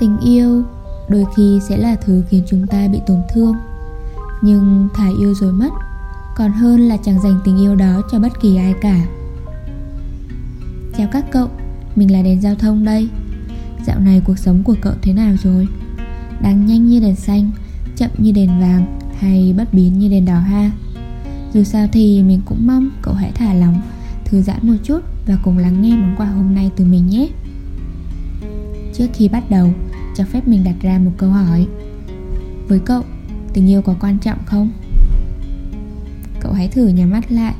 tình yêu, đôi khi sẽ là thứ khiến chúng ta bị tổn thương. Nhưng thả yêu rồi mất, còn hơn là chẳng dành tình yêu đó cho bất kỳ ai cả. Chào các cậu, mình là đèn giao thông đây. Dạo này cuộc sống của cậu thế nào rồi? Đang nhanh như đèn xanh, chậm như đèn vàng, hay bất biến như đèn đỏ ha? Dù sao thì mình cũng mong cậu hãy thả lòng thư giãn một chút và cùng lắng nghe món quà hôm nay từ mình nhé. Trước khi bắt đầu cho phép mình đặt ra một câu hỏi. Với cậu, tình yêu có quan trọng không? Cậu hãy thử nhắm mắt lại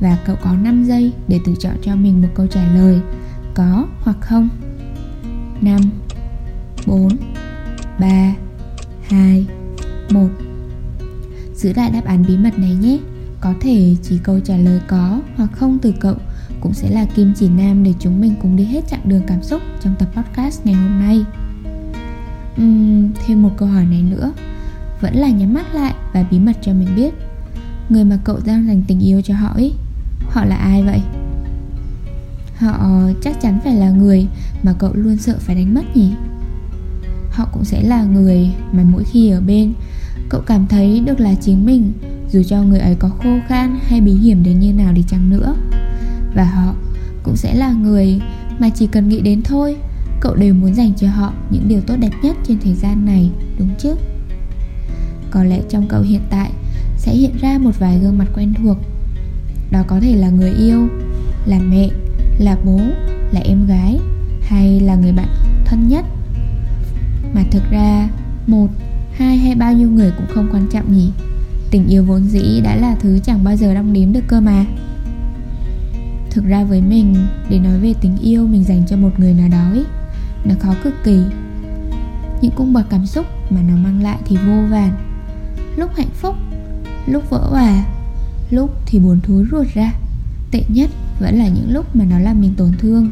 và cậu có 5 giây để tự chọn cho mình một câu trả lời có hoặc không. 5 4 3 2 1 Giữ lại đáp án bí mật này nhé. Có thể chỉ câu trả lời có hoặc không từ cậu cũng sẽ là kim chỉ nam để chúng mình cùng đi hết chặng đường cảm xúc trong tập podcast ngày hôm nay uhm, Thêm một câu hỏi này nữa Vẫn là nhắm mắt lại và bí mật cho mình biết Người mà cậu đang dành tình yêu cho họ ấy Họ là ai vậy? Họ chắc chắn phải là người mà cậu luôn sợ phải đánh mất nhỉ? Họ cũng sẽ là người mà mỗi khi ở bên Cậu cảm thấy được là chính mình Dù cho người ấy có khô khan hay bí hiểm đến như nào đi chăng nữa Và họ cũng sẽ là người mà chỉ cần nghĩ đến thôi Cậu đều muốn dành cho họ những điều tốt đẹp nhất trên thời gian này, đúng chứ? Có lẽ trong cậu hiện tại sẽ hiện ra một vài gương mặt quen thuộc. Đó có thể là người yêu, là mẹ, là bố, là em gái Hay là người bạn thân nhất. Mà thực ra, một hai hay bao nhiêu người cũng không quan trọng nhỉ. Tình yêu vốn dĩ đã là thứ chẳng bao giờ đong đếm được cơ mà. Thực ra với mình, để nói về tình yêu mình dành cho một người nào đó ấy, nó khó cực kỳ. Những cung bậc cảm xúc mà nó mang lại thì vô vàn. Lúc hạnh phúc, lúc vỡ hòa Lúc thì buồn thối ruột ra Tệ nhất vẫn là những lúc mà nó làm mình tổn thương.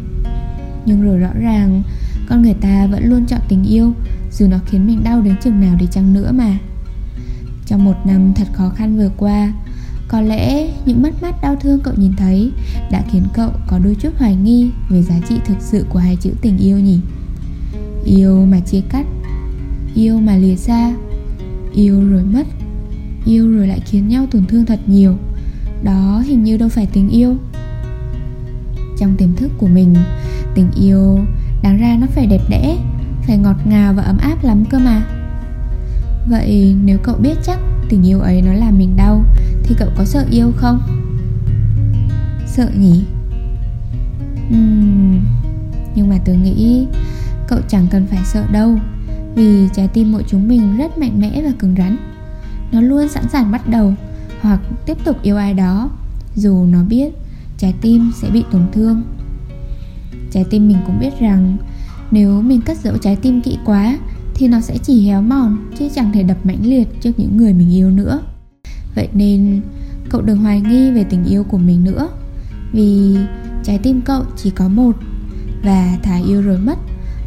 Nhưng rồi rõ ràng Con người ta vẫn luôn chọn tình yêu dù nó khiến mình đau đến chừng nào đi chăng nữa mà. Trong một năm thật khó khăn vừa qua Có lẽ những mất mát đau thương cậu nhìn thấy Đã khiến cậu có đôi chút hoài nghi Về giá trị thực sự của hai chữ tình yêu nhỉ? Yêu mà chia cắt. Yêu mà lìa xa. Yêu rồi mất. Yêu rồi lại khiến nhau tổn thương thật nhiều. Đó hình như đâu phải tình yêu. Trong tiềm thức của mình Tình yêu đáng ra nó phải đẹp đẽ phải ngọt ngào và ấm áp lắm cơ mà. Vậy nếu cậu biết chắc tình yêu ấy nó làm mình đau Thì cậu có sợ yêu không? Sợ nhỉ? Uhm, nhưng mà tôi nghĩ cậu chẳng cần phải sợ đâu, Vì trái tim mỗi chúng mình rất mạnh mẽ và cứng rắn. Nó luôn sẵn sàng bắt đầu Hoặc tiếp tục yêu ai đó, Dù nó biết trái tim sẽ bị tổn thương. Trái tim mình cũng biết rằng nếu mình cất giấu trái tim kỹ quá Thì nó sẽ chỉ héo mòn Chứ chẳng thể đập mãnh liệt trước những người mình yêu nữa. Vậy nên cậu đừng hoài nghi về tình yêu của mình nữa, Vì trái tim cậu chỉ có một Và thà yêu rồi mất.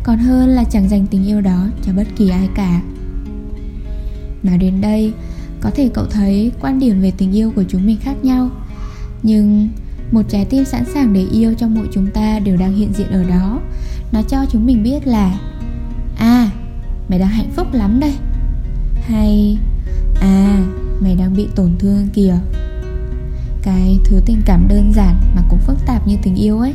Còn hơn là chẳng dành tình yêu đó cho bất kỳ ai cả. Nói đến đây, Có thể cậu thấy quan điểm về tình yêu của chúng mình khác nhau. Nhưng một trái tim sẵn sàng để yêu trong mỗi chúng ta đều đang hiện diện ở đó. Nó cho chúng mình biết là à mày đang hạnh phúc lắm đây. Hay à mày đang bị tổn thương kìa. Cái thứ tình cảm đơn giản mà cũng phức tạp như tình yêu ấy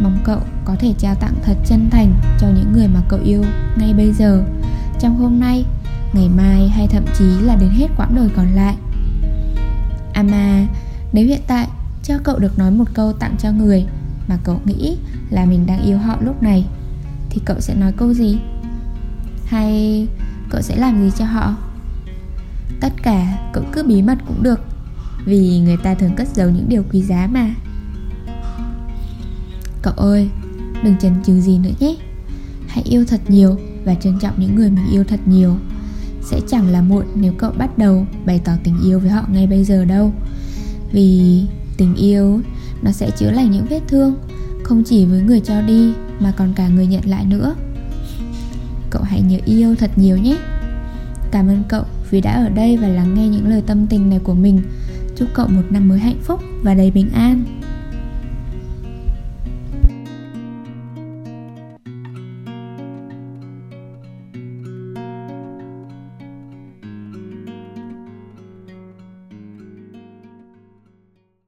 mong cậu có thể trao tặng thật chân thành cho những người mà cậu yêu ngay bây giờ. Trong hôm nay, ngày mai hay thậm chí là đến hết quãng đời còn lại. À mà nếu hiện tại cho cậu được nói một câu tặng cho người mà cậu nghĩ là mình đang yêu họ lúc này, thì cậu sẽ nói câu gì? Hay cậu sẽ làm gì cho họ? Tất cả cậu cứ bí mật cũng được, vì người ta thường cất giấu những điều quý giá mà cậu ơi, đừng chần chừ gì nữa nhé. Hãy yêu thật nhiều và trân trọng những người mình yêu thật nhiều. Sẽ chẳng là muộn nếu cậu bắt đầu bày tỏ tình yêu với họ ngay bây giờ đâu. Vì tình yêu, nó sẽ chữa lành những vết thương, không chỉ với người cho đi mà còn cả người nhận lại nữa. Cậu hãy nhớ yêu thật nhiều nhé. Cảm ơn cậu vì đã ở đây và lắng nghe những lời tâm tình này của mình. Chúc cậu một năm mới hạnh phúc và đầy bình an.